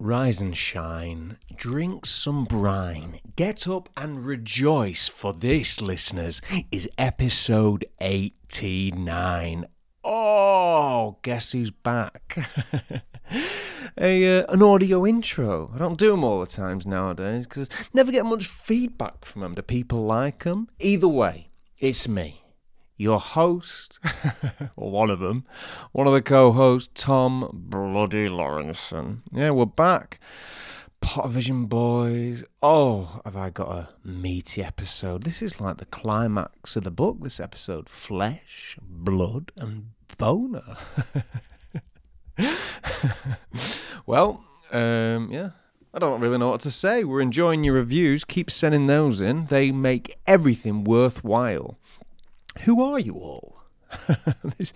Rise and shine, drink some brine, get up and rejoice, for this, listeners, is episode 89. Oh, guess who's back? A, uh, an audio intro. I don't do them all the times nowadays because never get much feedback from them. Do people like them? Either way, it's me your host, or one of them, one of the co hosts, Tom Bloody Lawrinson. Yeah, we're back. Vision Boys. Oh, have I got a meaty episode? This is like the climax of the book, this episode Flesh, Blood, and Boner. well, um, yeah. I don't really know what to say. We're enjoying your reviews. Keep sending those in. They make everything worthwhile who are you all? There's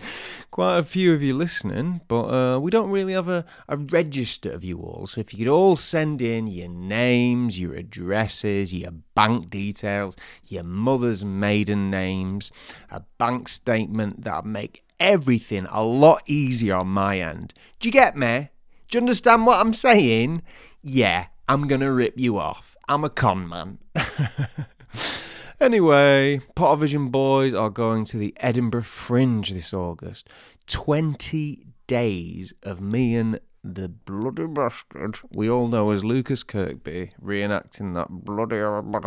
quite a few of you listening, but uh, we don't really have a, a register of you all. So if you could all send in your names, your addresses, your bank details, your mother's maiden names, a bank statement, that'd make everything a lot easier on my end. Do you get me? Do you understand what I'm saying? Yeah, I'm gonna rip you off. I'm a con man. Anyway, Pottervision boys are going to the Edinburgh Fringe this August. 20 days of me and the bloody bastard we all know as Lucas Kirkby reenacting that bloody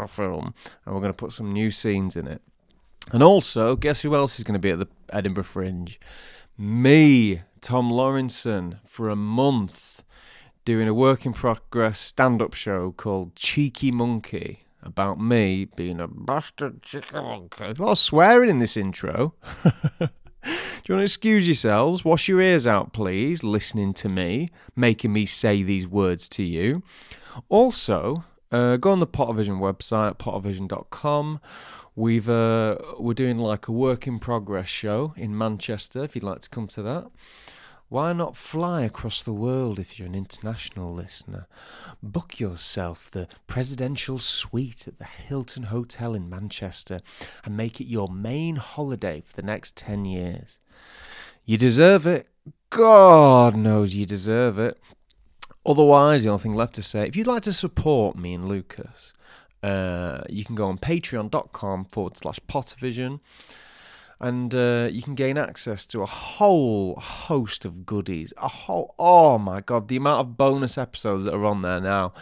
film, and we're going to put some new scenes in it. And also, guess who else is going to be at the Edinburgh Fringe? Me, Tom Lawrinson, for a month, doing a work in progress stand up show called Cheeky Monkey about me being a bastard chicken. A lot of swearing in this intro. Do you want to excuse yourselves? Wash your ears out, please, listening to me, making me say these words to you. Also, uh, go on the Pottervision website, pottervision.com. We've uh, we're doing like a work in progress show in Manchester. If you'd like to come to that, why not fly across the world if you're an international listener? Book yourself the presidential suite at the Hilton Hotel in Manchester and make it your main holiday for the next 10 years. You deserve it. God knows you deserve it. Otherwise, the only thing left to say, if you'd like to support me and Lucas, uh, you can go on patreon.com forward slash pottervision and uh, you can gain access to a whole host of goodies. A whole, oh my god, the amount of bonus episodes that are on there now.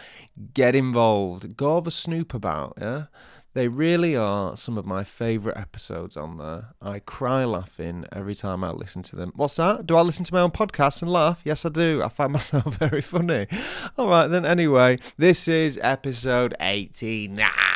Get involved. Go have a snoop about, yeah? They really are some of my favourite episodes on there. I cry laughing every time I listen to them. What's that? Do I listen to my own podcast and laugh? Yes, I do. I find myself very funny. All right, then, anyway, this is episode 89.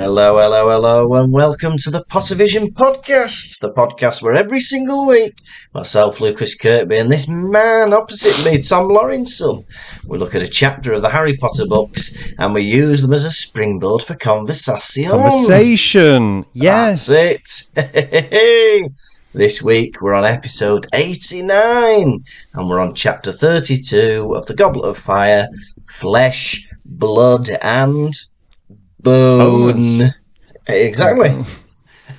Hello, hello, hello, and welcome to the Pottervision podcast, the podcast where every single week, myself, Lucas Kirkby, and this man opposite me, Tom Lawrinson, we look at a chapter of the Harry Potter books and we use them as a springboard for conversation. Conversation, yes. That's it. This week we're on episode 89 and we're on chapter 32 of The Goblet of Fire Flesh, Blood, and Bone. Exactly.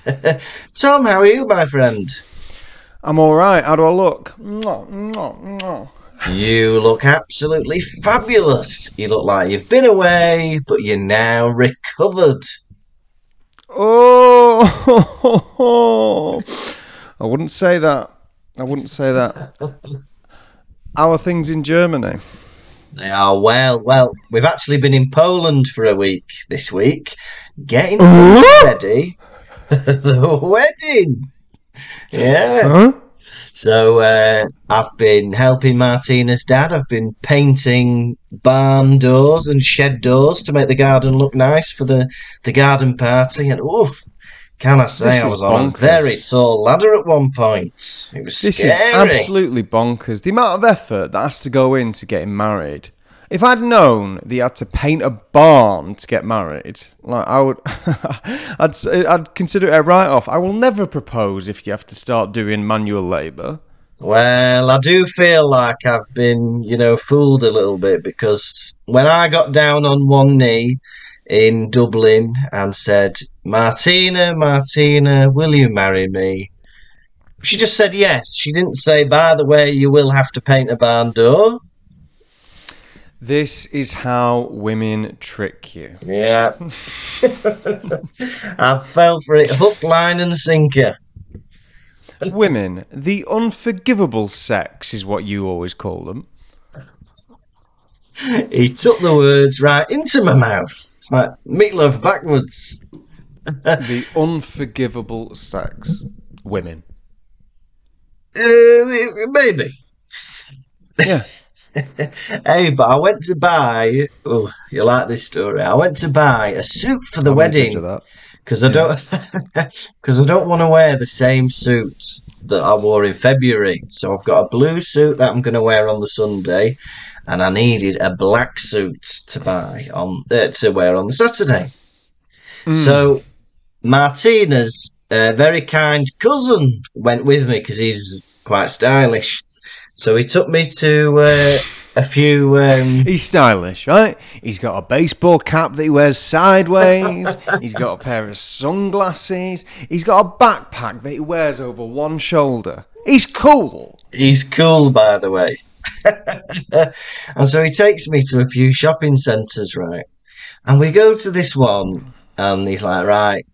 Tom, how are you, my friend? I'm all right. How do I look? You look absolutely fabulous. You look like you've been away, but you're now recovered. Oh, I wouldn't say that. I wouldn't say that. How are things in Germany? They are well. Well, we've actually been in Poland for a week this week, getting ready the wedding. Yeah. Huh? So uh, I've been helping Martina's dad. I've been painting barn doors and shed doors to make the garden look nice for the, the garden party. And oof, can I say This I was on a very tall ladder at one point. It was This scary. is absolutely bonkers. The amount of effort that has to go into getting married If I'd known that you had to paint a barn to get married, like I would, I'd I'd consider it a write-off. I will never propose if you have to start doing manual labour. Well, I do feel like I've been, you know, fooled a little bit because when I got down on one knee in Dublin and said, Martina, Martina, will you marry me? She just said yes. She didn't say, by the way, you will have to paint a barn door. This is how women trick you. Yeah. I fell for it hook, line, and sinker. Women, the unforgivable sex is what you always call them. He took the words right into my mouth. Like meatloaf backwards. The unforgivable sex. Women. Uh, maybe. Yeah. Hey, but I went to buy. Oh, you like this story? I went to buy a suit for the I'm wedding because I don't because I don't want to wear the same suit that I wore in February. So I've got a blue suit that I'm going to wear on the Sunday, and I needed a black suit to buy on uh, to wear on the Saturday. So Martina's uh, very kind cousin went with me because he's quite stylish. So he took me to uh, a few. Um, He's stylish, right? He's got a baseball cap that he wears sideways. He's got a pair of sunglasses. He's got a backpack that he wears over one shoulder. He's cool. he's cool, by the way. and so he takes me to a few shopping centres, right? And we go to this one, and he's like, right.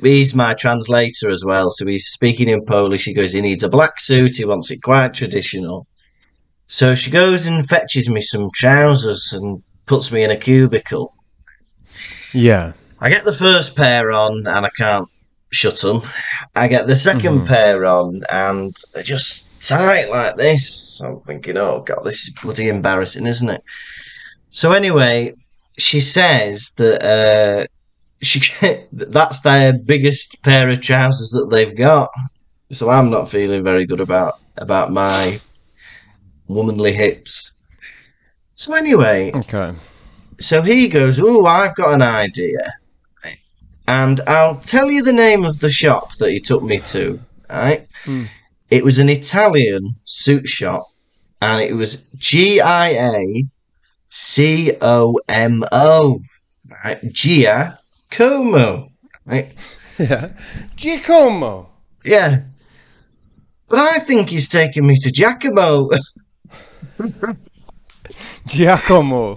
He's my translator as well, so he's speaking in Polish. He goes, he needs a black suit. He wants it quite traditional. So she goes and fetches me some trousers and puts me in a cubicle. Yeah. I get the first pair on and I can't shut them. I get the 2nd mm-hmm. pair on and they're just tight like this. I'm thinking, oh god, this is bloody embarrassing, isn't it? So anyway, she says that uh, she that's their biggest pair of trousers that they've got. So I'm not feeling very good about about my womanly hips. So anyway, Okay. so he goes, Oh, I've got an idea. And I'll tell you the name of the shop that he took me to. Right? It was an Italian suit shop, and it was G I A C O M O. Right? Gia Como. Right? Yeah. Giacomo. Yeah. But I think he's taking me to Jacamo. Giacomo.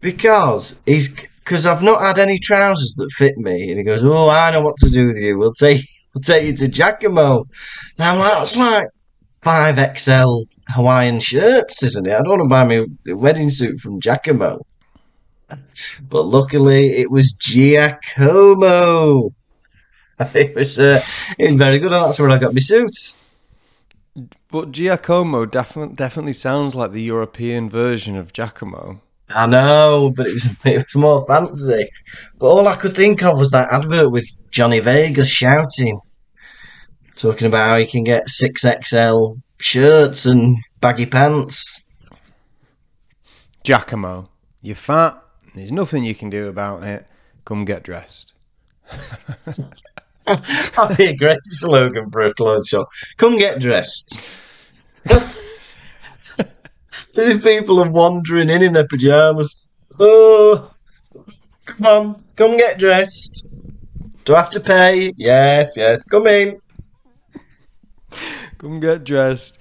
because he's because I've not had any trousers that fit me, and he goes, "Oh, I know what to do with you. We'll take we'll take you to Giacomo." Now "That's like five XL Hawaiian shirts, isn't it? I don't want to buy me a wedding suit from Jacamo." But luckily, it was Giacomo. It was uh, it was very good, and that's where I got my suit. But Giacomo definitely definitely sounds like the European version of Jacamo. I know, but it was it was more fancy. But all I could think of was that advert with Johnny Vegas shouting, talking about how he can get six XL shirts and baggy pants. Jacamo, you're fat. There's nothing you can do about it. Come get dressed. That'd be a great slogan for a clothes shop. Come get dressed. As if people are wandering in in their pajamas. Oh, come on, come get dressed. Do I have to pay? Yes, yes, come in. Come get dressed.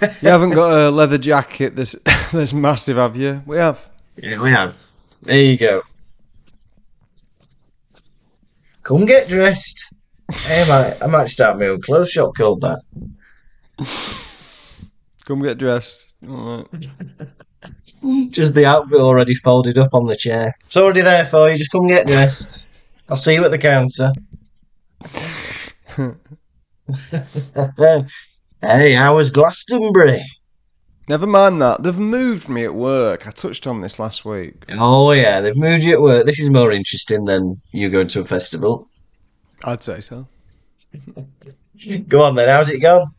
You haven't got a leather jacket this this massive, have you? We have. Yeah, we have. There you go. Come get dressed. Hey, I might, I might start my own clothes shop called that. Come get dressed. All right. Just the outfit already folded up on the chair. It's already there for you. Just come get dressed. I'll see you at the counter. hey, how was Glastonbury? Never mind that. They've moved me at work. I touched on this last week. Oh yeah, they've moved you at work. This is more interesting than you going to a festival. I'd say so. Go on then. How's it gone?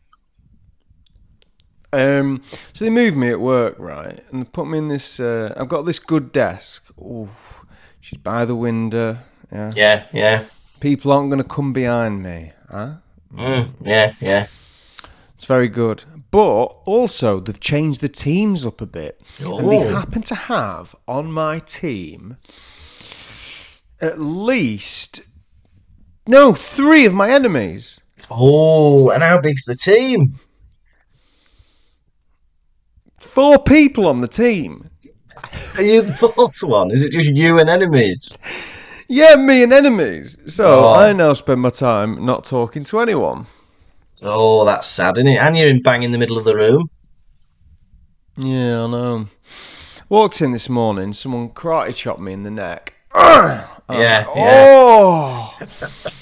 Um, so they moved me at work, right, and they put me in this. Uh, I've got this good desk. Oh, she's by the window. Yeah. Yeah, yeah. People aren't going to come behind me. Huh? Mm, yeah, yeah. It's very good. But also, they've changed the teams up a bit. And they Oh. happen to have on my team at least, no, three of my enemies. Oh, and how big's the team? Four people on the team. Are you the fourth one? Is it just you and enemies? Yeah, me and enemies. So Oh. I now spend my time not talking to anyone. Oh, that's sad, isn't it? And you're in bang in the middle of the room. Yeah, I know. Walked in this morning, someone karate chopped me in the neck. Uh, Yeah, yeah. Oh!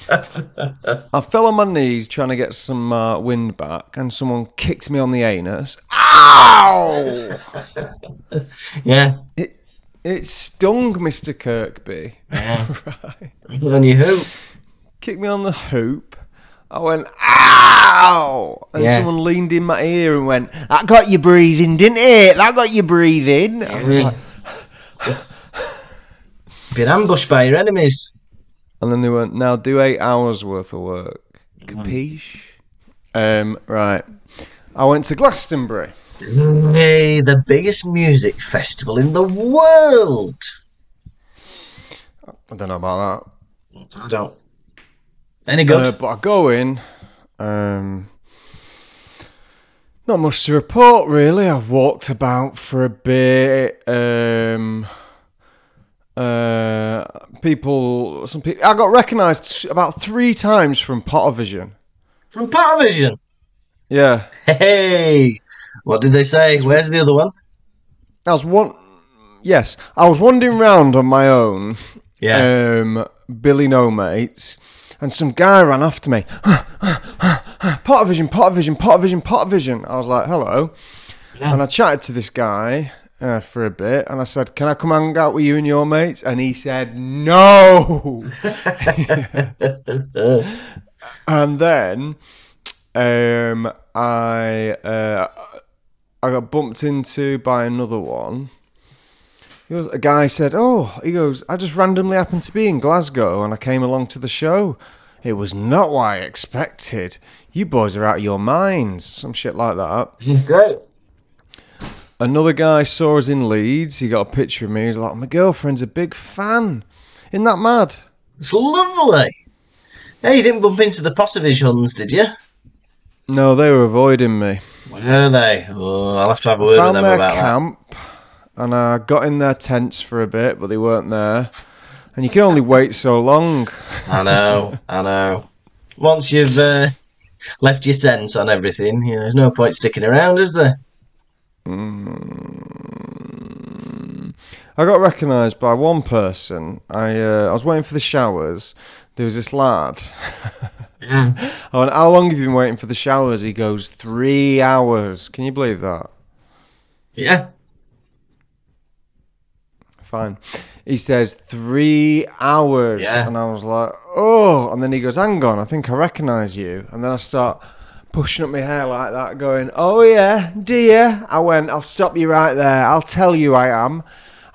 I fell on my knees trying to get some uh, wind back, and someone kicked me on the anus. Ow! Yeah. it, it stung, Mr. Kirkby. Yeah. right. On your hoop. Kicked me on the hoop. I went, ow! And Yeah. someone leaned in my ear and went, that got you breathing, didn't it? That got you breathing. I was like, Been ambushed by your enemies. And then they went, now do eight hours worth of work. Capiche? Um, right. I went to Glastonbury. Hey, the biggest music festival in the world. I don't know about that. I don't. Any good? Uh, but I go in. Um, not much to report, really. I walked about for a bit. Um, uh, people, some people. I got recognised about three times from Pottervision. From Powervision. Yeah, Hey, what did they say? Where's the other one? I was one. Yes, I was wandering round on my own. Yeah. um, Billy No Mates, and some guy ran after me. Pottervision, Pottervision, Pottervision, vision. I was like, hello. Yeah. And I chatted to this guy uh, for a bit, and I said, can I come hang out with you and your mates? And he said, no. and then um, I uh, I got bumped into by another one. Goes, a guy said, "Oh," he goes, "I just randomly happened to be in Glasgow and I came along to the show. It was not what I expected. You boys are out of your minds." Some shit like that. Great. Another guy saw us in Leeds. He got a picture of me. He's like, "My girlfriend's a big fan." Isn't that mad? It's lovely. Hey, you didn't bump into the Pottervisions, did you? No, they were avoiding me. Were they? Oh, I'll have to have a word with them their about camp, and I got in their tents for a bit, but they weren't there. And you can only wait so long. I know, I know. Once you've uh, left your sense on everything, you know, there's no point sticking around, is there? I got recognised by one person. I uh, I was waiting for the showers. There was this lad. Yeah. I went, "How long have you been waiting for the showers?" He goes, three hours." Can you believe that? Yeah. Fine. He says three hours, Yeah. and I was like, "Oh!" And then he goes, "Hang on, I think I recognise you." And then I start pushing up my hair like that, going, "Oh yeah, dear." I went, "I'll stop you right there. I'll tell you I am."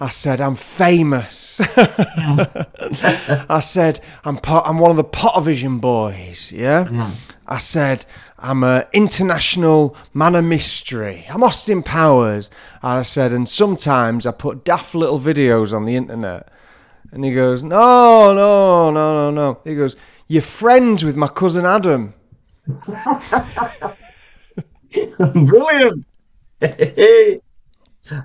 I said, "I'm famous." I said, "I'm po- I'm one of the Pottervision boys." Yeah. Mm. I said, "I'm an international man of mystery. I'm Austin Powers." And I said, "And sometimes I put daft little videos on the internet." And he goes, "No, no, no, no, no." He goes, "You're friends with my cousin Adam." Brilliant.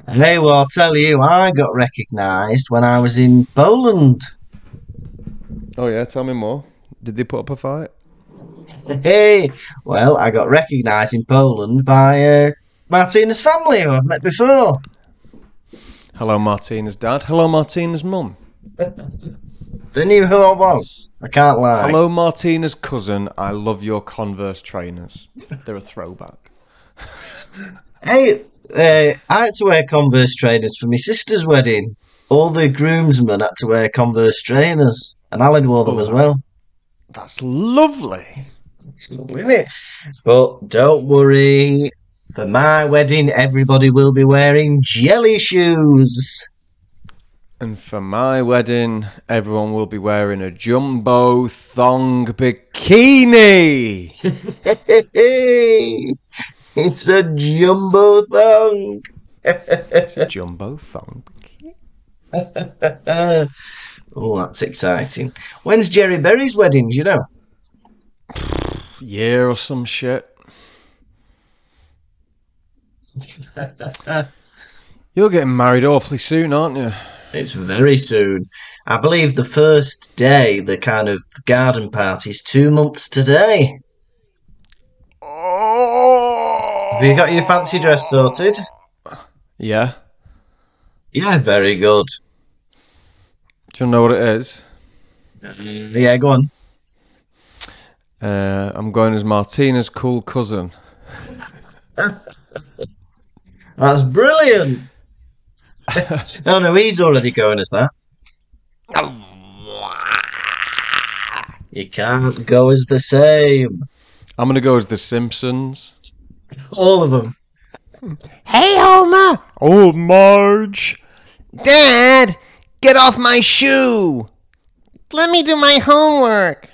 hey, well, I'll tell you, I got recognised when I was in Poland. Oh yeah, tell me more. Did they put up a fight? Hey, well, I got recognised in Poland by uh, Martina's family, who I've met before. Hello, Martina's dad. Hello, Martina's mum. They knew who I was. I can't lie. Hello, Martina's cousin. I love your Converse trainers. They're a throwback. Hey, uh, I had to wear Converse trainers for my sister's wedding. All the groomsmen had to wear Converse trainers, and Alan wore them Oh. as well. That's lovely. It's lovely, isn't it? But don't worry, For my wedding, everybody will be wearing jelly shoes. And for my wedding, everyone will be wearing a jumbo thong bikini. it's a jumbo thong. It's a jumbo thong oh, that's exciting. When's Jerry Berry's wedding? Do you know? Year or some shit. You're getting married awfully soon, aren't you? It's very soon. I believe the first day, the kind of garden party, is two months today. Oh. Have you got your fancy dress sorted? Yeah. Yeah, very good. Do you know what it is? Yeah, go on. Uh, I'm going as Martina's cool cousin. That's brilliant. oh no, he's already going as that. You can't go as the same. I'm gonna go as the Simpsons. All of them. Hey, Homer! Oh, Marge! Dad! Get off my shoe! Let me do my homework!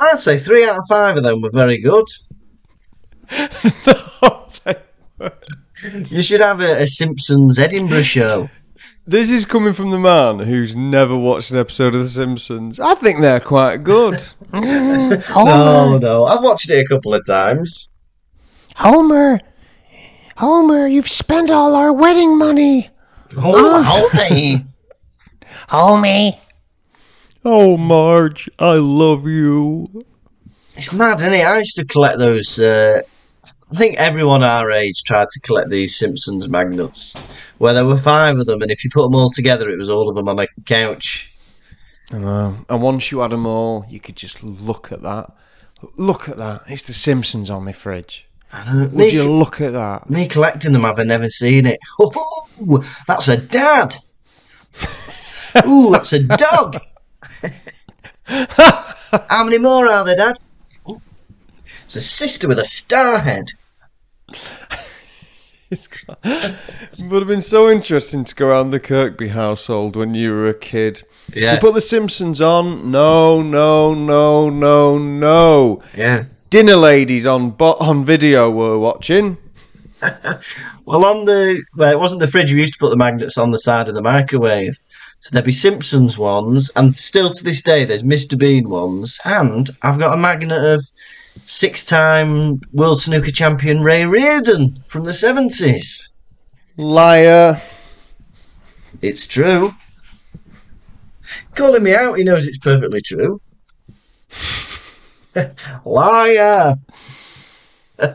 I'd say three out of five of them were very good. You should have a, a Simpsons Edinburgh show. This is coming from the man who's never watched an episode of The Simpsons. I think they're quite good. No, no, I've watched it a couple of times. Homer! Homer, you've spent all our wedding money! Oh, Homie. Homie. Oh, Marge, I love you. It's mad, isn't it? I used to collect those. Uh, I think everyone our age tried to collect these Simpsons magnets, where there were five of them, and if you put them all together, it was all of them on a couch. I know. And once you had them all, you could just look at that. Look at that. It's The Simpsons on my fridge. Would Would you look at that? Me collecting them, I've never seen it. Oh, that's a dad. Ooh, that's a dog. How many more are there, Dad? It's a sister with a star head. It would have been so interesting to go around the Kirkby household when you were a kid. Yeah. You put The Simpsons on? No, no, no, no, no. Yeah. Dinner ladies on bo- on video were watching. Well, on the well, it wasn't the fridge. We used to put the magnets on the side of the microwave. So there'd be Simpsons ones, and still to this day, there's Mr. Bean ones. And I've got a magnet of six-time world snooker champion Ray Reardon from the seventies. Liar. It's true. Calling me out, he knows it's perfectly true. Liar.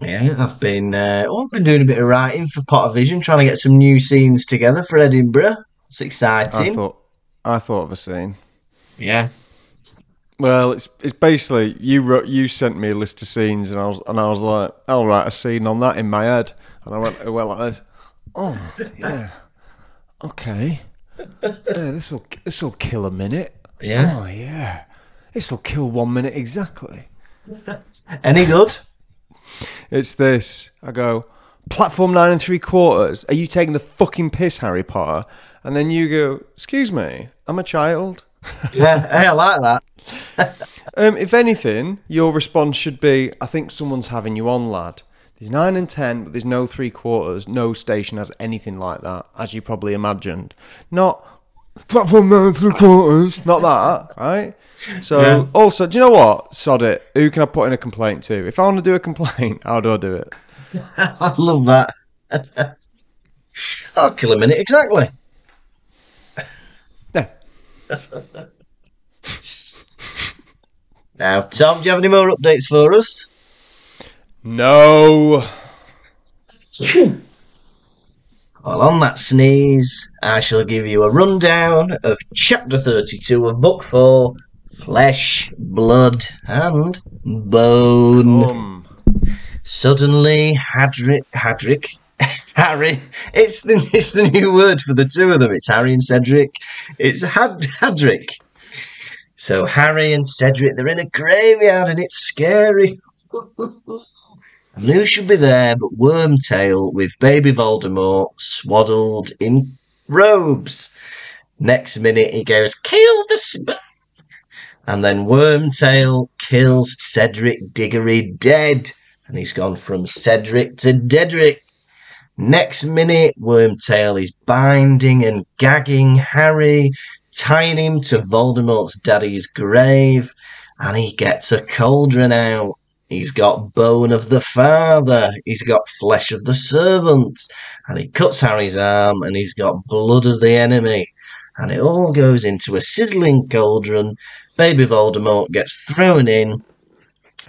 yeah, I've been uh, well, I've been doing a bit of writing for Potter Vision, trying to get some new scenes together for Edinburgh. It's exciting. I thought I thought of a scene. yeah. Well, it's it's basically you wrote you sent me a list of scenes and I was and I was like, I'll write a scene on that in my head. And I went well like this. Oh yeah. Okay. Yeah, this'll this'll kill a minute. Yeah. Oh yeah. This'll kill one minute exactly. Any good? It's this. I go, platform nine and three quarters. Are you taking the fucking piss, Harry Potter? And then you go, excuse me, I'm a child. Yeah, hey, I like that. Um, if anything, your response should be, I think someone's having you on, lad. There's nine and ten, but there's no three quarters. No station has anything like that, as you probably imagined. Not platform nine and three quarters. Not that, right? So, Yeah. also, do you know what? Sod it. Who can I put in a complaint to? If I want to do a complaint, how do I do it? I love that. I'll kill a minute exactly. Now, Tom, do you have any more updates for us? No. Well, on that sneeze, I shall give you a rundown of chapter 32 of book 4 Flesh, Blood, and Bone. Um, Suddenly, Hadrick, Hadrick, Harry, it's the, it's the new word for the two of them. It's Harry and Cedric. It's Had, Hadrick. So Harry and Cedric, they're in a graveyard and it's scary. and who should be there but Wormtail with baby Voldemort swaddled in robes. Next minute he goes, kill the sp-. And then Wormtail kills Cedric Diggory dead. And he's gone from Cedric to Dedrick. Next minute, Wormtail is binding and gagging Harry, tying him to Voldemort's daddy's grave, and he gets a cauldron out. He's got bone of the father, he's got flesh of the servants, and he cuts Harry's arm, and he's got blood of the enemy. And it all goes into a sizzling cauldron. Baby Voldemort gets thrown in,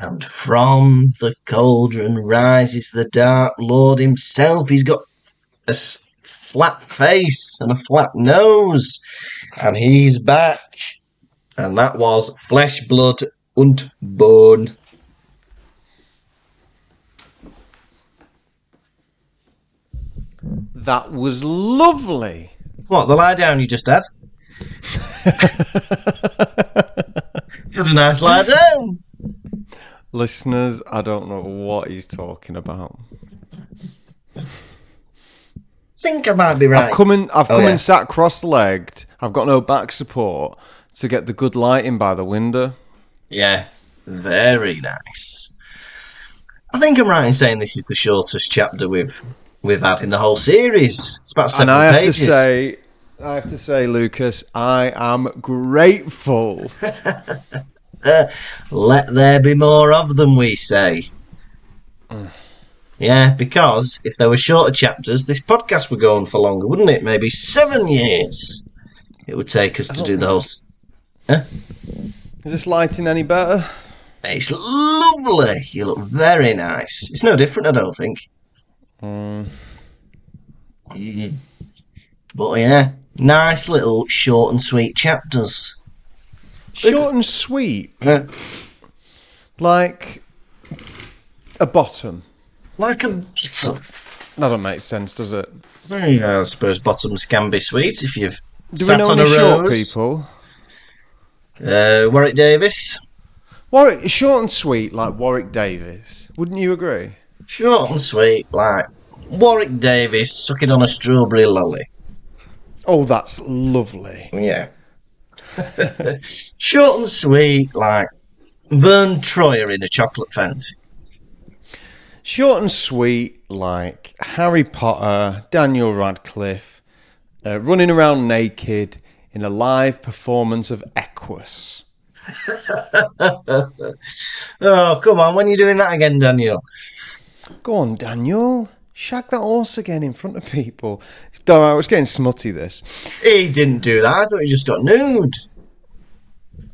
and from the cauldron rises the Dark Lord himself. He's got a flat face and a flat nose. And he's back. And that was Flesh, Blood, und Bone. That was lovely. What, the lie down you just had? you had a nice lie down. Listeners, I don't know what he's talking about. think I might be right. I've come in. I've Oh, come yeah. in sat cross-legged. I've got no back support to get the good lighting by the window. Yeah, very nice. I think I'm right in saying this is the shortest chapter we've we've had in the whole series. It's about seven and I have pages. to say, I have to say, Lucas, I am grateful. Let there be more of them, we say. Yeah, because if there were shorter chapters, this podcast would go on for longer, wouldn't it? Maybe seven years. It would take us to do the whole. it's- Is this lighting any better? It's lovely. You look very nice. It's no different, I don't think. Mm. Mm. But yeah, nice little short and sweet chapters. Short and sweet, Yeah. like a bottom. Like a. That don't make sense, does it? Yeah, I suppose bottoms can be sweet if you've Do sat we know on any a short rose. people? Uh, Warwick Davis. Warwick, short and sweet, like Warwick Davis. Wouldn't you agree? Short and sweet, like Warwick Davis sucking on a strawberry lolly. Oh, that's lovely. Yeah. Short and sweet, like Verne Troyer in a chocolate fountain. Short and sweet, like Harry Potter, Daniel Radcliffe, uh, running around naked in a live performance of Equus. Oh, come on, when are you doing that again, Daniel? Go on, Daniel. Shag that horse again in front of people. Though I was getting smutty. This. He didn't do that. I thought he just got nude.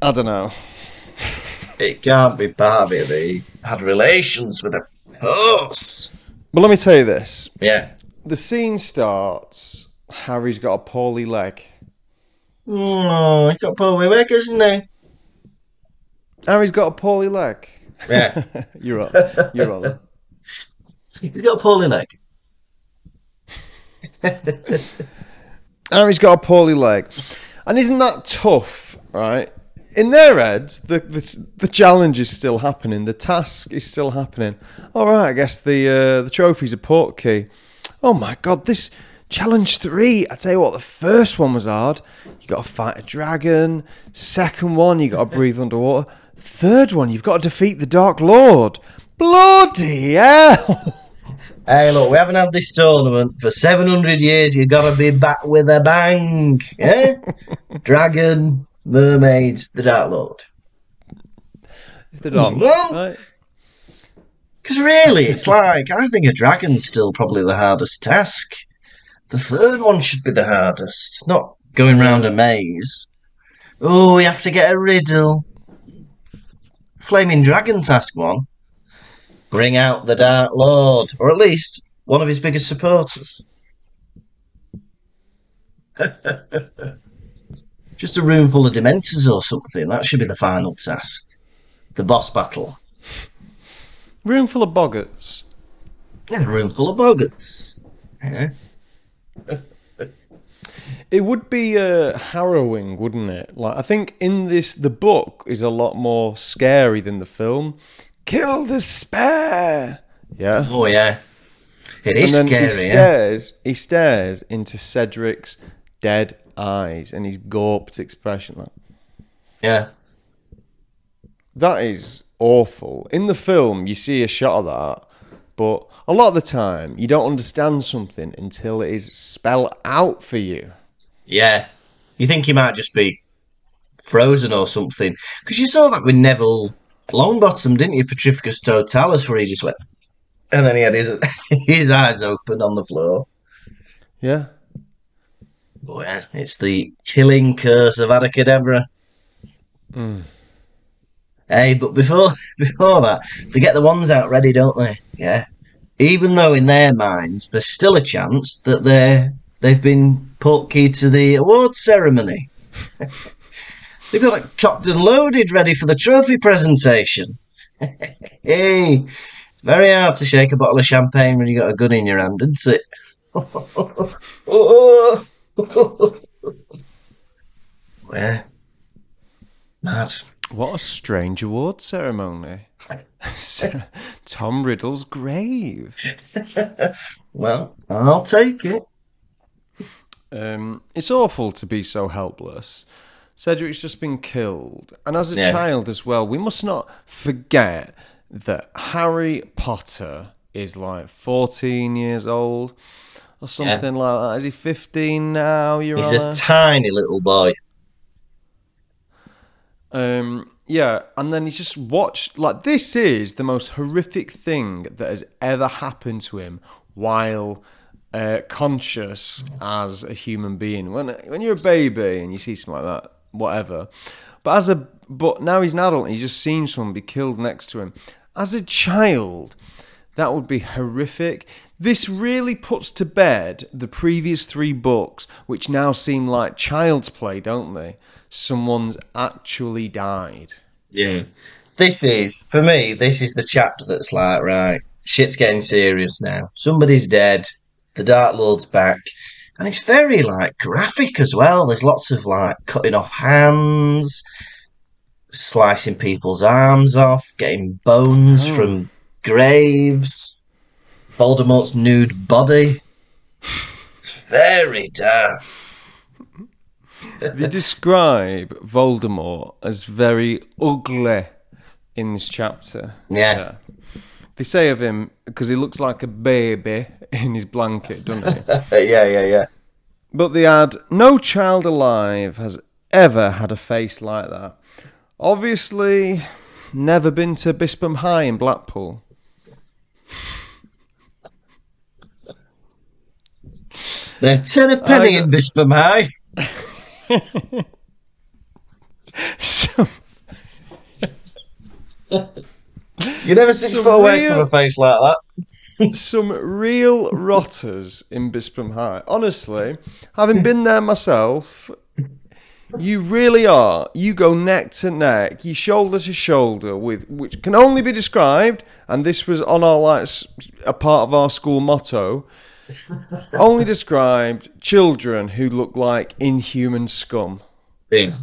I don't know. It can't be Barbie that he had relations with a horse. But let me tell you this: Yeah. the scene starts. Harry's got a poorly leg. Oh, he's got poor leg, isn't he? Harry's got a poorly leg. Yeah. You're on. You're on. He's got a poorly leg. Harry's got a poorly leg, and isn't that tough? Right. In their heads, the, the the challenge is still happening. The task is still happening. All right, I guess the uh, the trophy's a port key. Oh my god, this challenge three! I tell you what, the first one was hard. You got to fight a dragon. Second one, you got to breathe underwater. Third one, you've got to defeat the Dark Lord. Bloody hell! Hey, look, we haven't had this tournament for 700 years. You've got to be back with a bang. Eh? Dragon, mermaids, the Dark Lord. the Dark Lord, right? Because really, it's like, I think a dragon's still probably the hardest task. The third one should be the hardest, not going round a maze. Oh, we have to get a riddle. Flaming Dragon task one. Bring out the Dark Lord, or at least one of his biggest supporters. Just a room full of Dementors or something. That should be the final task. The boss battle. Room full of boggarts. In a room full of boggarts. Yeah. It would be uh, harrowing, wouldn't it? Like I think in this, the book is a lot more scary than the film. Kill the spare. Yeah. Oh yeah, it And is then scary. he yeah? stares. He stares into Cedric's dead eyes and his gawped expression. Like, yeah, that is awful. In the film, you see a shot of that, but a lot of the time, you don't understand something until it is spelled out for you. yeah. You think he might just be frozen or something? Because you saw that with Neville Longbottom, didn't you? Petrificus Totalus, where he just went, and then he had his his eyes open on the floor. Yeah. But yeah, it's the killing curse of Adacadabra. Mm. Hey, but before before that, they get the ones out ready, don't they? Yeah. Even though in their minds there's still a chance that they're they've been put key to the awards ceremony. They've got it cocked and loaded, ready for the trophy presentation. hey, very hard to shake a bottle of champagne when you got a gun in your hand, isn't it? yeah. Mad. What a strange award ceremony. Tom Riddle's grave. Well, I'll take it. Um, it's awful to be so helpless. Cedric's just been killed. And as a Yeah. child as well, we must not forget that Harry Potter is like 14 years old or something like that. Is he 15 now, Your He's Honour? a tiny little boy. Um, yeah, and then he's just watched like this is the most horrific thing that has ever happened to him while uh, conscious as a human being. When when you're a baby and you see something like that, whatever. But as a but now he's an adult and he just seen someone be killed next to him. As a child, that would be horrific. This really puts to bed the previous three books, which now seem like child's play, don't they? Someone's actually died. Yeah. This is, for me, this is the chapter that's like, right, shit's getting serious now. Somebody's dead. The Dark Lord's back. And it's very, like, graphic as well. There's lots of, like, cutting off hands, slicing people's arms off, getting bones Oh. from graves, Voldemort's nude body. It's very dark. They describe Voldemort as very ugly in this chapter. Yeah. They say of him because he looks like a baby in his blanket, doesn't he? yeah, yeah, yeah. But they add, no child alive has ever had a face like that. Obviously, never been to Bispham High in Blackpool. Ten a penny in Bispham High. So, You're never six Some foot away real- from a face like that. some real rotters in Bispham High. Honestly, having been there myself, you really are. You go neck to neck, you shoulder to shoulder with which can only be described, and this was on our like a part of our school motto. only described children who look like inhuman scum. Bing.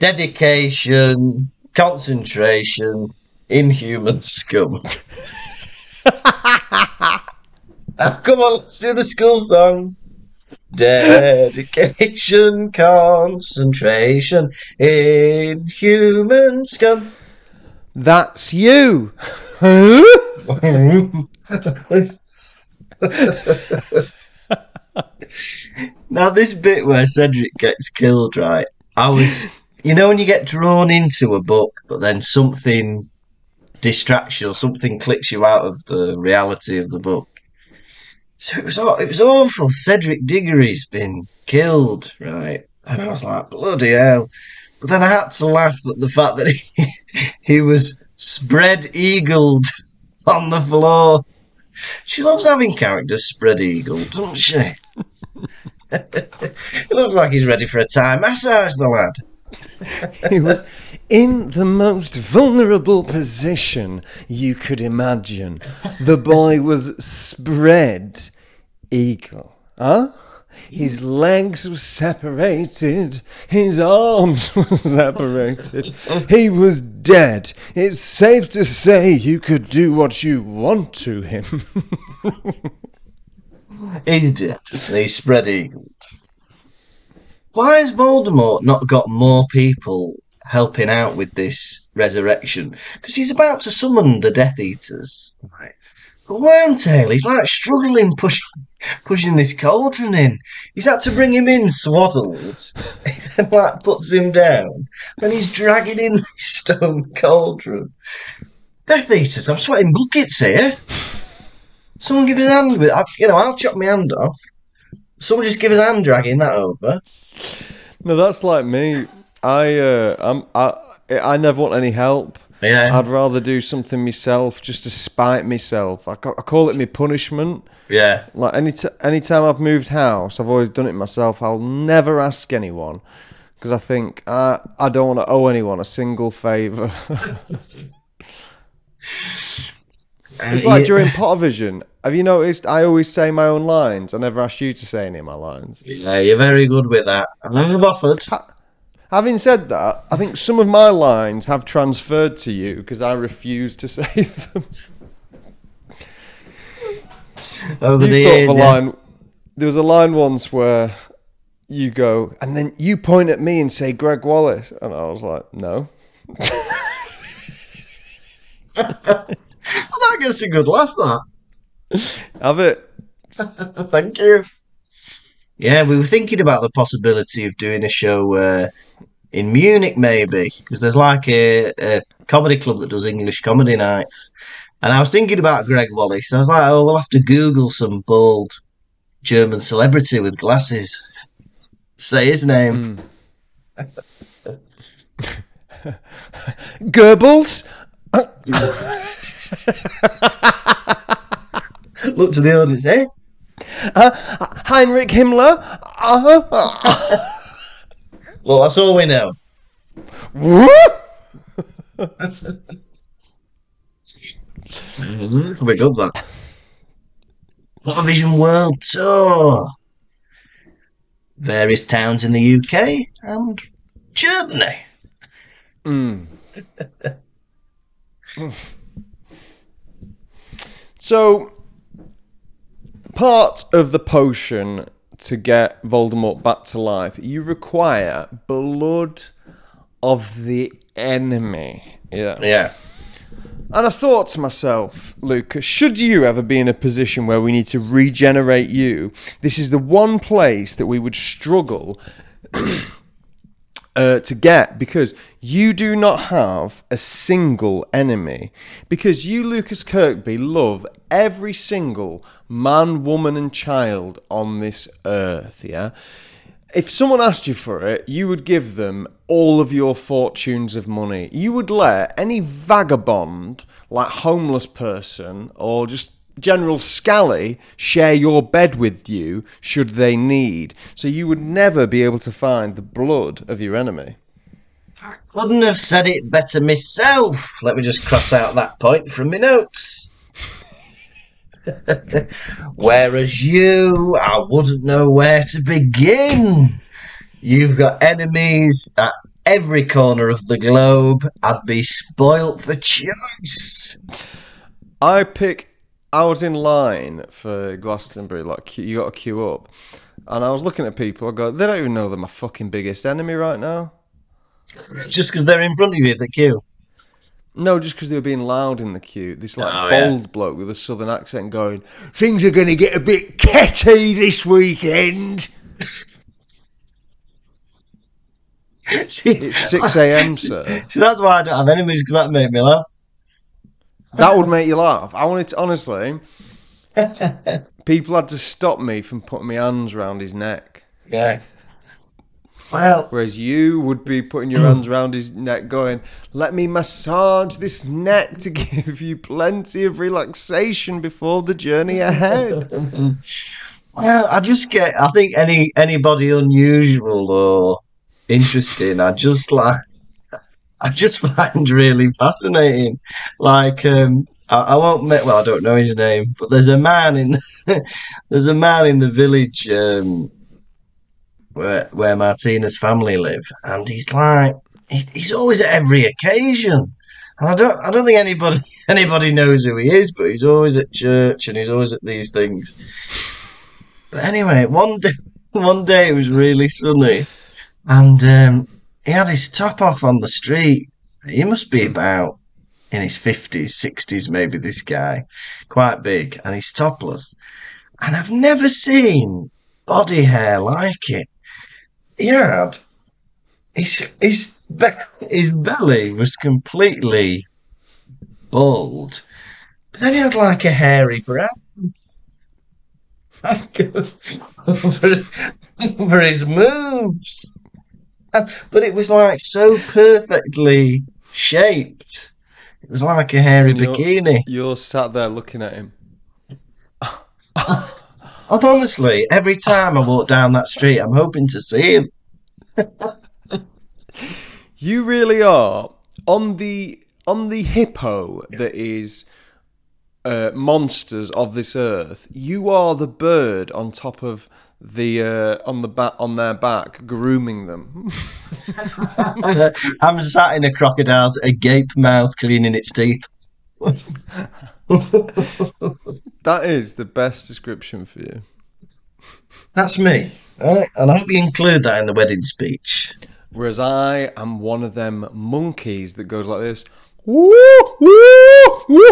Dedication, concentration, inhuman scum. Ah, come on, let's do the school song. Dedication, concentration, inhuman scum. That's you. Now, this bit where Cedric gets killed, right? I was, you know, when you get drawn into a book, but then something distracts you or something clicks you out of the reality of the book. So it was, it was awful. Cedric Diggory's been killed, right? And I was like, bloody hell. But then I had to laugh at the fact that he, he was spread eagled on the floor. She loves having characters spread eagled, doesn't she? it looks like he's ready for a Thai massage, the lad. he was in the most vulnerable position you could imagine. The boy was spread eagle. Huh? His legs were separated, his arms were separated. He was dead. It's safe to say you could do what you want to him. He's dead. He's spread eagled. Why has Voldemort not got more people helping out with this resurrection? Because he's about to summon the Death Eaters. Right. But Wormtail, he's like struggling pushing pushing this cauldron in. He's had to bring him in swaddled, and like puts him down, and he's dragging in this stone cauldron. Death Eaters, I'm sweating buckets here. Someone give his hand with, you know, I'll chop my hand off. Someone just give his hand dragging that over. No, that's like me. I, uh, I'm, I, I never want any help. Yeah, I'd rather do something myself just to spite myself. I, ca- I call it my punishment. yeah. Like any t- anytime I've moved house, I've always done it myself. I'll never ask anyone because I think uh, I don't want to owe anyone a single favour. it's like Yeah. during Pottervision. Have you noticed? I always say my own lines. I never asked you to say any of my lines. Yeah, you're very good with that. And I've offered. Having said that, I think some of my lines have transferred to you because I refuse to say them. Over you the years. a yeah. line. There was a line once where you go, and then you point at me and say Gregg Wallace, and I was like, no. That gets a good laugh, that. Have it. Thank you. Yeah, we were thinking about the possibility of doing a show uh, in Munich, maybe, because there's like a, a comedy club that does English comedy nights. And I was thinking about Gregg Wallace. I was like, oh, we'll have to Google some bald German celebrity with glasses. Say his name. Goebbels? Look to the audience, eh? Heinrich Himmler? Uh, Well, that's all we know. Big up that. Vision World Tour. Various towns in the UK and Germany. So, part of the potion to get Voldemort back to life, you require blood of the enemy. Yeah. Yeah. And I thought to myself, Lukas, should you ever be in a position where we need to regenerate you, this is the one place that we would struggle uh, to get because you do not have a single enemy. Because you, Lukas Kirkby, love every single man, woman, and child on this earth, yeah? If someone asked you for it, you would give them all of your fortunes of money. You would let any vagabond, like homeless person, or just General Scally share your bed with you should they need. So you would never be able to find the blood of your enemy. I Couldn't have said it better myself. Let me just cross out that point from my notes. Whereas you, I wouldn't know where to begin. You've got enemies at every corner of the globe. I'd be spoilt for choice. I pick. I was in line for Glastonbury, like you got to queue up, and I was looking at people. I go, they don't even know they're my fucking biggest enemy right now. Just because they're in front of you at the queue. No, just because they were being loud in the queue. This like Oh, yeah. bold bloke with a southern accent going, "Things are going to get a bit catty this weekend." See, It's six a.m., sir. See, that's why I don't have enemies because that make me laugh. That would make you laugh. I wanted to honestly. People had to stop me from putting my hands around his neck. Yeah. Well, Whereas you would be putting your hands around his neck, going, Let me massage this neck to give you plenty of relaxation before the journey ahead. Well, I just get. I think any anybody unusual or interesting, I just like. I just find really fascinating. Like, um, I, I won't make. Well, I don't know his name, but there's a man in. there's a man in the village um, where where Martina's family live, and he's like he, he's always at every occasion. And I don't I don't think anybody anybody knows who he is, but he's always at church and he's always at these things. But anyway, one day one day it was really sunny, and um, he had his top off on the street. He must be about in his fifties, sixties, maybe. This guy, quite big, and he's topless. And I've never seen body hair like it. He had his his be- his belly was completely bald, but then he had like a hairy brow over, over his moves. But it was like so perfectly shaped. It was like a hairy And you're- bikini. You're sat there looking at him. And honestly, every time I walk down that street, I'm hoping to see him. You really are on the on the hippo that is uh, monsters of this earth. You are the bird on top of the uh, on the back on their back, grooming them. I'm sat in a crocodile's agape mouth cleaning its teeth. that is the best description for you. That's me. And I hope you include that in the wedding speech. Whereas I am one of them monkeys that goes like this. Woo, woo, woo.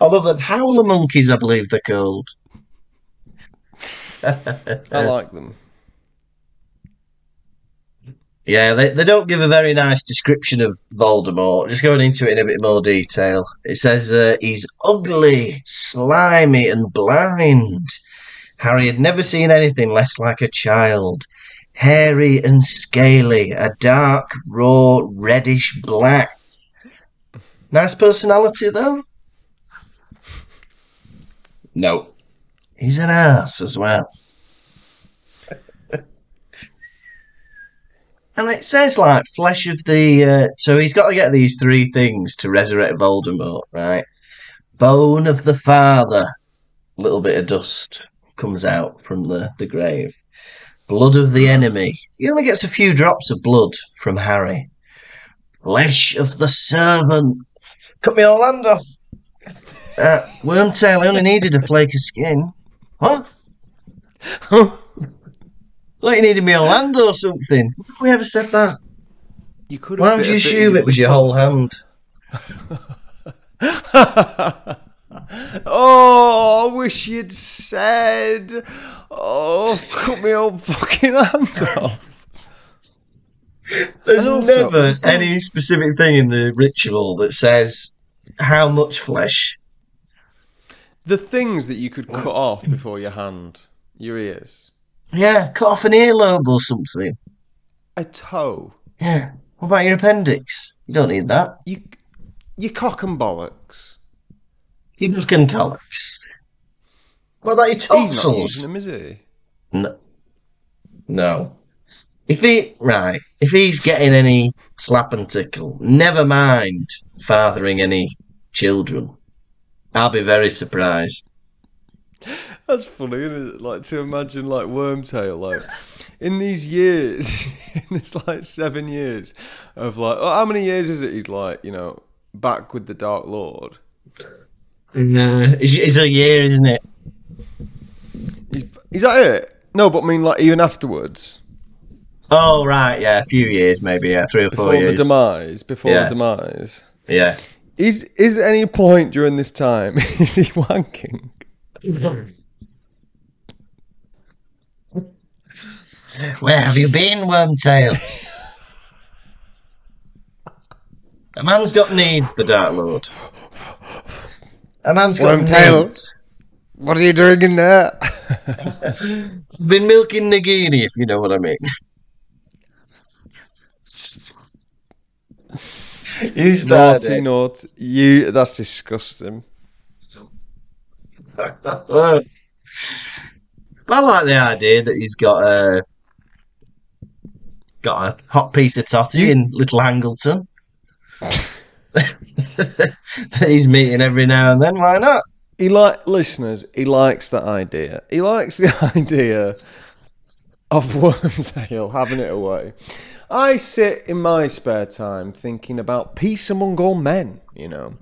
Love them. Howler monkeys, I believe they're called. I like them. Yeah, they, they don't give a very nice description of Voldemort. Just going into it in a bit more detail. It says uh, he's ugly, slimy, and blind. Harry had never seen anything less like a child. Hairy and scaly, a dark, raw, reddish black. Nice personality, though? No. He's an ass as well. And it says like flesh of the. Uh, so he's got to get these three things to resurrect Voldemort, right? Bone of the father. A little bit of dust comes out from the, the grave. Blood of the enemy. He only gets a few drops of blood from Harry. Flesh of the servant. Cut me all hand off. Uh, Wormtail I only needed a flake of skin. What? Like you needed me whole hand or something. Have we ever said that? You could. Why would you assume it was your whole hand? oh, I wish you'd said. Oh, cut me old fucking hand off. There's also- never any specific thing in the ritual that says how much flesh. The things that you could cut off before your hand, your ears, Yeah, cut off an earlobe or something. a toe, Yeah. What about your appendix? You don't need that. you, your cock and bollocks. Your fucking colics. What about your He's not using them, is he? No. No. If he right, if he's getting any slap and tickle, never mind fathering any children. I'll be very surprised. That's funny, isn't it? Like to imagine like Wormtail, like in these years, in this like seven years of like, oh, how many years is it? He's like, you know, back with the Dark Lord. Nah, it's, it's a year, isn't it? He's is that it? No, but I mean like even afterwards, Oh right, yeah, a few years maybe, yeah, three or four before the demise, before Yeah. the demise. yeah. Is is any point during this time is he wanking? Where have you been, Wormtail? a man's got needs, the Dark Lord. A man's got Wormtail. needs. What are you doing in there? Been milking Nagini, if you know what I mean. You started. naughty, naughty. You. That's disgusting. I like the idea that he's got a got a hot piece of totty in Little Hangleton. he's meeting every now and then. Why not? He like listeners. He likes that idea. He likes the idea of Wormtail having it away. I sit in my spare time thinking about peace among all men, you know.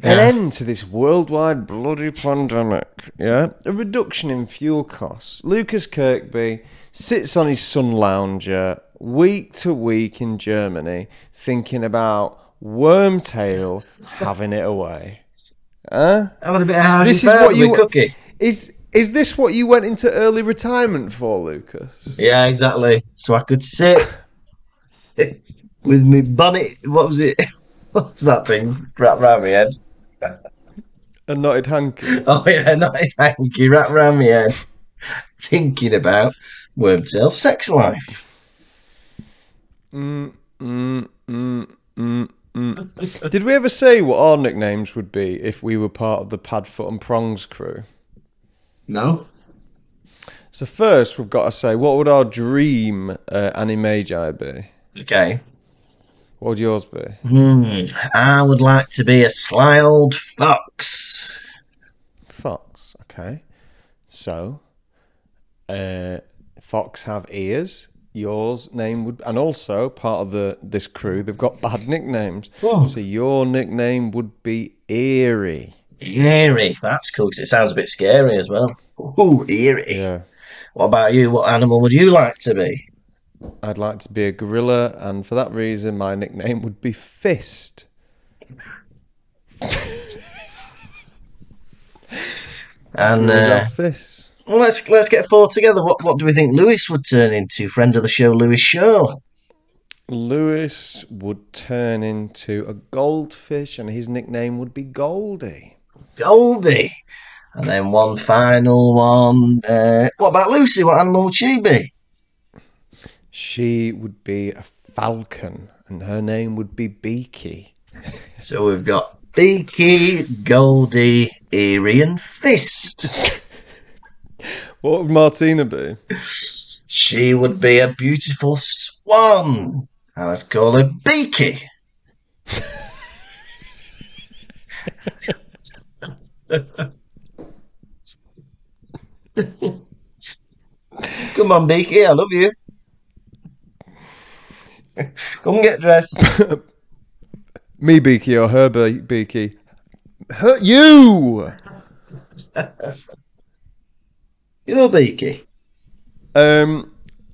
An end to this worldwide bloody pandemic, yeah? A reduction in fuel costs. Lukas Kirkby sits on his sun lounger week to week in Germany thinking about Wormtail having it away. Huh? Having a bit of house This is what you cookie. Is is this what you went into early retirement for, Lukas? Yeah, exactly. So I could sit with me bonnet. What was it? What's that thing wrapped around my head? A knotted hanky. Oh yeah, a hanky wrapped around my head, thinking about Wormtail's sex life. Mm, mm, mm, mm, mm. Did we ever say what our nicknames would be if we were part of the Padfoot and Prongs crew? No. So first, we've got to say what would our dream uh, animagi be? Okay. What would yours be? Hmm. I would like to be a sly old fox. Fox. Okay. So, uh, fox have ears. Yours name would, and also part of the this crew, they've got bad nicknames. Oh. So your nickname would be Eerie. Eerie. That's cool because it sounds a bit scary as well. Ooh, eerie. Yeah. What about you? What animal would you like to be? I'd like to be a gorilla, and for that reason, my nickname would be Fist. And uh, fists. well, let's let's get four together. What what do we think Lewis would turn into? Friend of the show, Lewis Shaw. Lewis would turn into a goldfish, and his nickname would be Goldie. Goldie. And then one final one. Uh, what about Lucy? What animal would she be? She would be a falcon, and her name would be Beaky. So we've got Beaky, Goldie, Eerie, and Fist. What would Martina be? She would be a beautiful swan. And I'd call her Beaky. Come on, Beaky, I love you. Come get dressed. Me Beaky or her Be- Beaky? Her, you! You're Beaky. Um,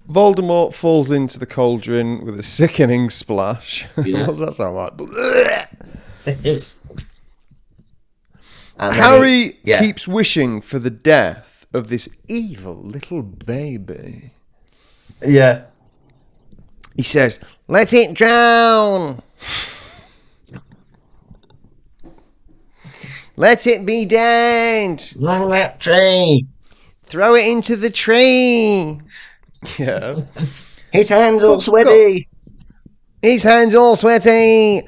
Voldemort falls into the cauldron with a sickening splash. Yeah. what does that sound like? Then Harry he- yeah. keeps wishing for the death of this evil little baby. Yeah. He says, Let's it drown! Let it be dead! Along that tree. Throw it into the tree! Yeah. His hands all sweaty. His hands all sweaty!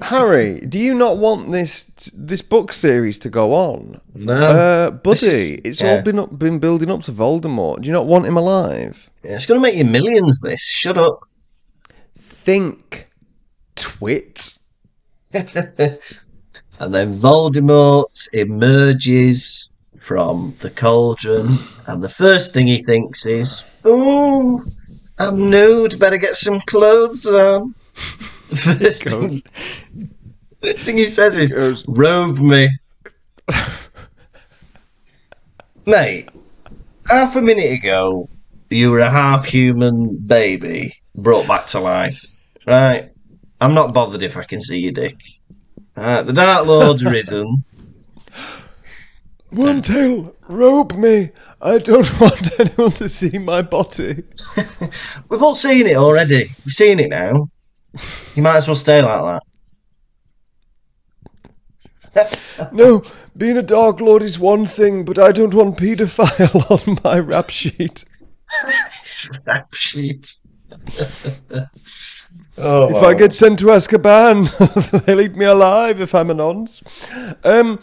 Harry, do you not want this this book series to go on? No. Uh, buddy, it's yeah. all been up, been building up to Voldemort. Do you not want him alive? Yeah, it's going to make you millions, this. Shut up. Think, twit. and then Voldemort emerges from the cauldron, and the first thing he thinks is, Oh, I'm nude, better get some clothes on. The first, thing, first thing he says is, Goes- Robe me. Mate, half a minute ago, you were a half human baby brought back to life, right? I'm not bothered if I can see your dick. The Dark Lord's risen. Wormtail, rope me. I don't want anyone to see my body. We've all seen it already. We've seen it now. You might as well stay like that. No, being a Dark Lord is one thing, but I don't want paedophile on my rap sheet. Rap sheet. Oh, If I get sent to Azkaban, they leave me alive if I'm a nonce. Um,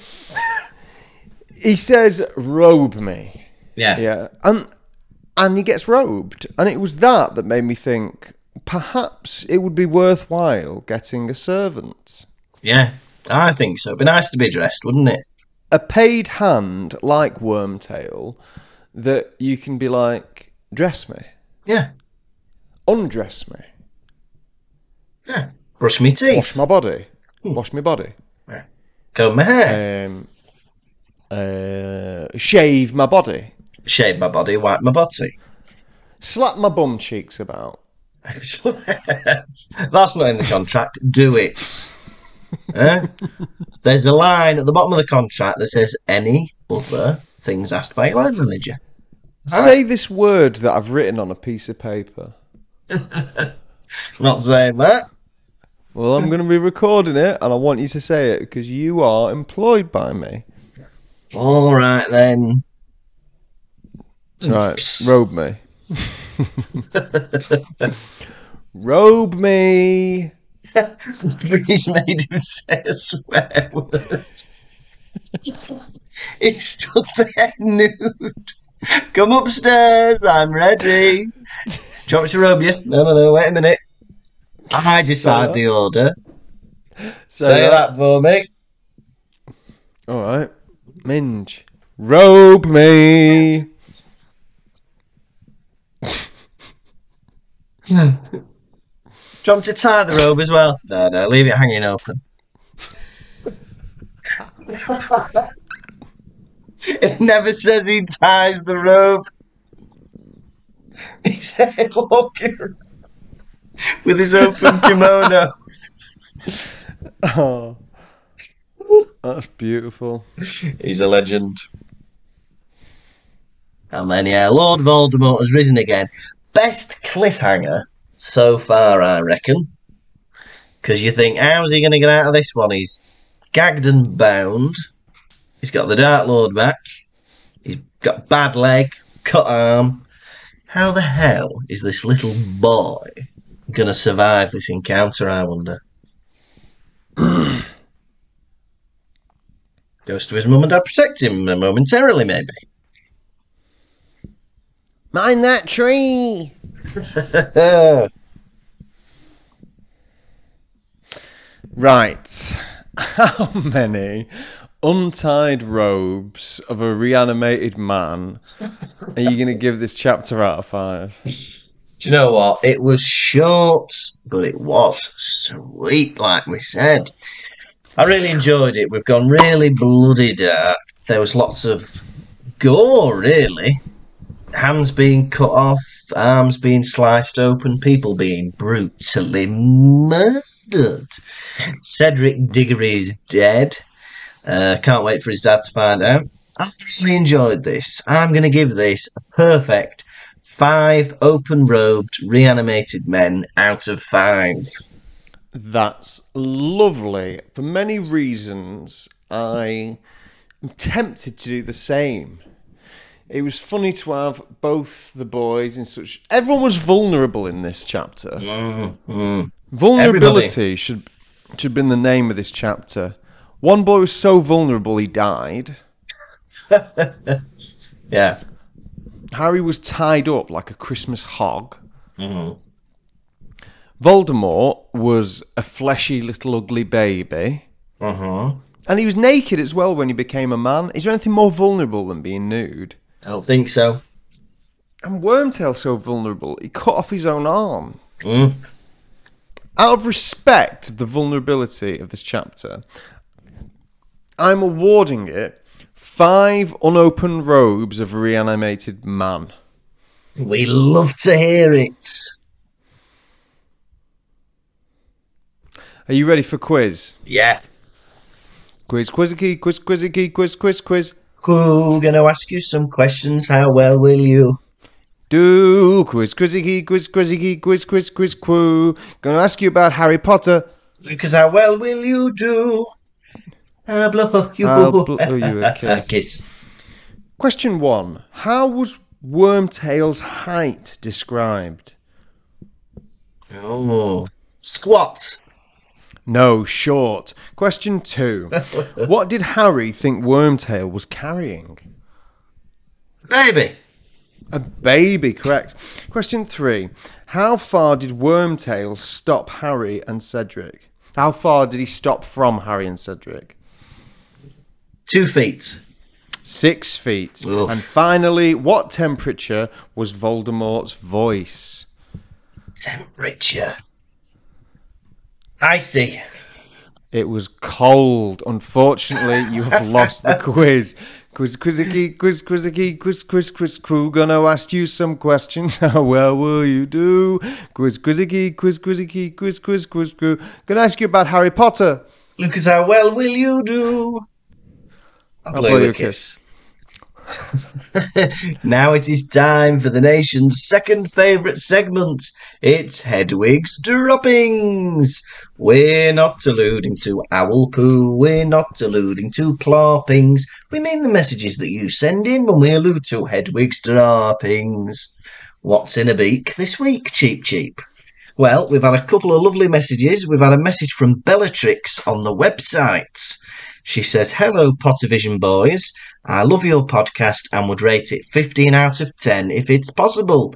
he says, robe me. yeah. Yeah, and and he gets robed, and it was that that made me think perhaps it would be worthwhile getting a servant, Yeah, I think so. It'd be nice to be dressed, wouldn't it? a paid hand like Wormtail, that you can be like, Dress me. Yeah. Undress me. Yeah. Brush me teeth. Wash my body. Wash my body. Comb my hair. Um, uh, shave my body. Shave my body, wipe my body. Slap my bum cheeks about. That's not in the contract. Do it. Eh? There's a line at the bottom of the contract that says any other things asked by line manager. Say this word that I've written on a piece of paper. Not saying that. Well, I'm going to be recording it, and I want you to say it because you are employed by me. All right then. Right, robe me. robe me. He's made him say a swear word. He's stood there nude. Come upstairs, I'm ready. Do you want me to robe you? No, no, no, wait a minute. I decide the order. Say that for me. All right, Minge. Robe me. Do you want me to tie the robe as well? No, no, leave it hanging open. it never says he ties the robe. There looking around with his open kimono. Oh, that's beautiful. He's a legend. And then, yeah, Lord Voldemort has risen again. Best cliffhanger so far, I reckon. Because you think, how's he going to get out of this one? He's gagged and bound. He's got the Dark Lord back. He's got bad leg, cut arm. How the hell is this little boy going to survive this encounter, I wonder? Goes to his mum and dad, protect him momentarily, maybe. Mind that tree. Right. How many untied robes of a reanimated man are you going to give this chapter out of five? You know what? It was short, but it was sweet, like we said. I really enjoyed it. We've gone really bloody dark. There was lots of gore, really. Hands being cut off, arms being sliced open, people being brutally murdered. Cedric Diggory is dead. Uh, can't wait for his dad to find out. I really enjoyed this. I'm going to give this a perfect five open robed reanimated men out of five. That's lovely. For many reasons, I am tempted to do the same. It was funny to have both the boys in such. Everyone was vulnerable in this chapter. Mm-hmm. Vulnerability should should have been the name of this chapter. One boy was so vulnerable he died. Yeah. Harry was tied up like a Christmas hog. Mhm. Voldemort was a fleshy little ugly baby. Uh-huh. And he was naked as well when he became a man. Is there anything more vulnerable than being nude? I don't think so. And Wormtail so vulnerable, he cut off his own arm. Mm. Out of respect of the vulnerability of this chapter, I'm awarding it five unopened robes of reanimated man. We love to hear it. Are you ready for quiz? Yeah. Quiz, quizzicky, quiz, quizzicky, quiz, quiz, quiz. Cool. Gonna ask you some questions. How well will you? Do quiz, quizzicky, quiz, quizzicky, quiz, quiz, quiz, quoo. Gonna ask you about Harry Potter. Because how well will you do? I'll blow you, I'll blow oh, you a kiss. kiss. Question one: How was Wormtail's height described? Oh. Squat. No, short. Question two: What did Harry think Wormtail was carrying? Baby. A baby, correct. Question three: How far did Wormtail stop Harry and Cedric? How far did he stop from Harry and Cedric? Two feet. Six feet. Oof. And finally, what temperature was Voldemort's voice? Temperature. Icy. It was cold. Unfortunately, you have lost the quiz. Quiz, quizzicky, quiz, quizzicky, quiz, quiz, quiz, crew. Gonna ask you some questions. How well will you do? Quiz, quizzicky, quiz, quizzicky, quiz, quiz, quiz, crew. Gonna ask you about Harry Potter. Lukas, how well will you do? I'll I'll blow blow you a a kiss. now it is time for the nation's second favourite segment. It's Hedwig's Droppings. We're not alluding to owl poo. We're not alluding to ploppings. We mean the messages that you send in when we allude to Hedwig's Droppings. What's in a beak this week, Cheap Cheap? Well, we've had a couple of lovely messages. We've had a message from Bellatrix on the website. She says, Hello, Pottervision boys. I love your podcast and would rate it 15 out of 10 if it's possible.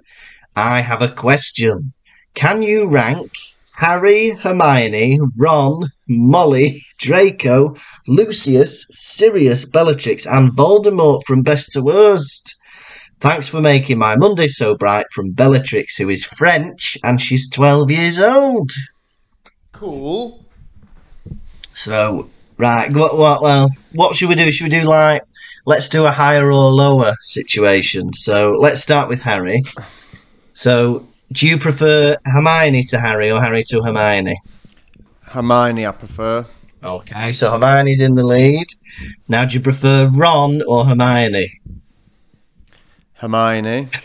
I have a question. Can you rank Harry, Hermione, Ron, Molly, Draco, Lucius, Sirius, Bellatrix, and Voldemort from best to worst? Thanks for making my Monday so bright from Bellatrix, who is French and she's 12 years old. Cool. So, right, what, what, well, what should we do? Should we do like, let's do a higher or lower situation? So, let's start with Harry. So, do you prefer Hermione to Harry or Harry to Hermione? Hermione, I prefer. Okay, so Hermione's in the lead. Now, do you prefer Ron or Hermione? Hermione.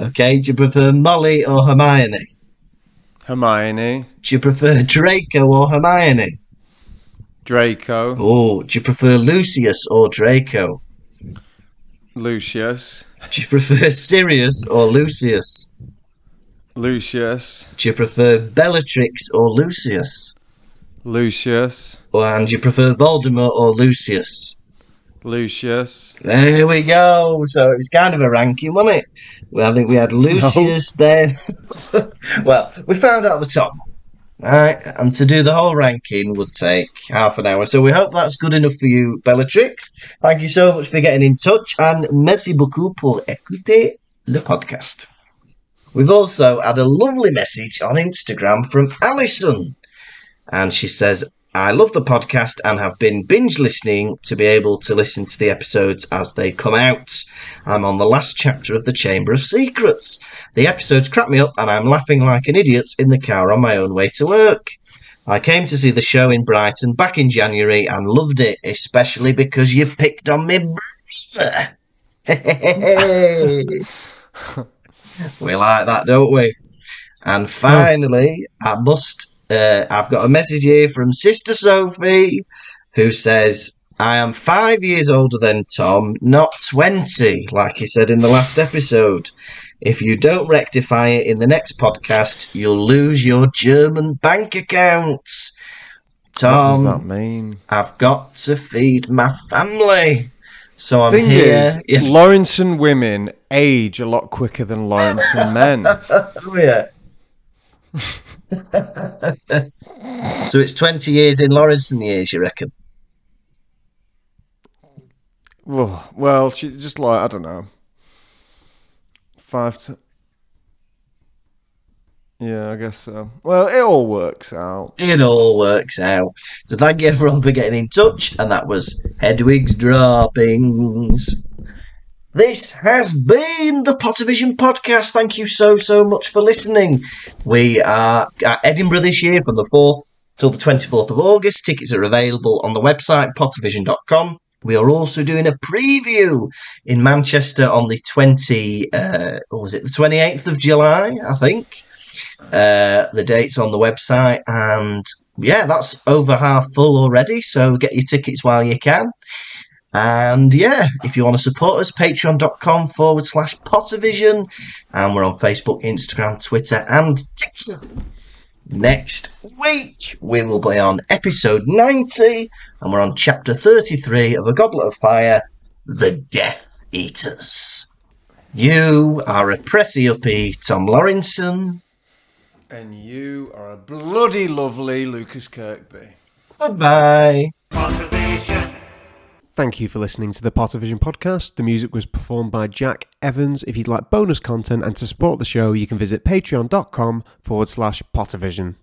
Okay, do you prefer Molly or Hermione? Hermione. Do you prefer Draco or Hermione? Draco. Oh, do you prefer Lucius or Draco? Lucius. Do you prefer Sirius or Lucius? Lucius. Do you prefer Bellatrix or Lucius? Lucius. Or, and do you prefer Voldemort or Lucius? Lucius. There we go. So it was kind of a ranking, wasn't it? Well, I think we had Lucius then. well, we found out the top. Right, and to do the whole ranking would take half an hour. So we hope that's good enough for you, Bellatrix. Thank you so much for getting in touch, and merci beaucoup pour écouter le podcast. We've also had a lovely message on Instagram from Alison. And she says, I love the podcast and have been binge listening to be able to listen to the episodes as they come out. I'm on the last chapter of The Chamber of Secrets. The episodes crack me up and I'm laughing like an idiot in the car on my own way to work. I came to see the show in Brighton back in January and loved it, especially because you picked on me browser. we like that, don't we? And finally, I must. Uh, I've got a message here from Sister Sophie, who says, "I am five years older than Tom, not twenty, like he said in the last episode. If you don't rectify it in the next podcast, you'll lose your German bank accounts." what does that mean? I've got to feed my family, so I'm Thing here. is, Yeah. Lawrinson women age a lot quicker than Lawrence and men. Oh yeah. so it's twenty years in Lawrinson years, you reckon? well, well, she just like I don't know, five to. Yeah, I guess so. Well, it all works out. It all works out. So thank you everyone for getting in touch, and that was Hedwig's droppings. This has been the Pottervision podcast. Thank you so so much for listening. We are at Edinburgh this year from the fourth till the twenty fourth of August. Tickets are available on the website pottervision.com. We are also doing a preview in Manchester on the twenty. Uh, what was it? The twenty eighth of July, I think. Uh, the date's on the website, and yeah, that's over half full already. So get your tickets while you can. And yeah, if you want to support us, patreon.com forward slash Pottervision. And we're on Facebook, Instagram, Twitter, and TikTok. Next week, we will be on episode 90, and we're on chapter 33 of A Goblet of Fire The Death Eaters. You are a pressy uppy Tom Lawrinson. And you are a bloody lovely Lukas Kirkby. Goodbye. Thank you for listening to the Pottervision podcast. The music was performed by Jack Evans. If you'd like bonus content and to support the show, you can visit patreon.com forward slash Pottervision.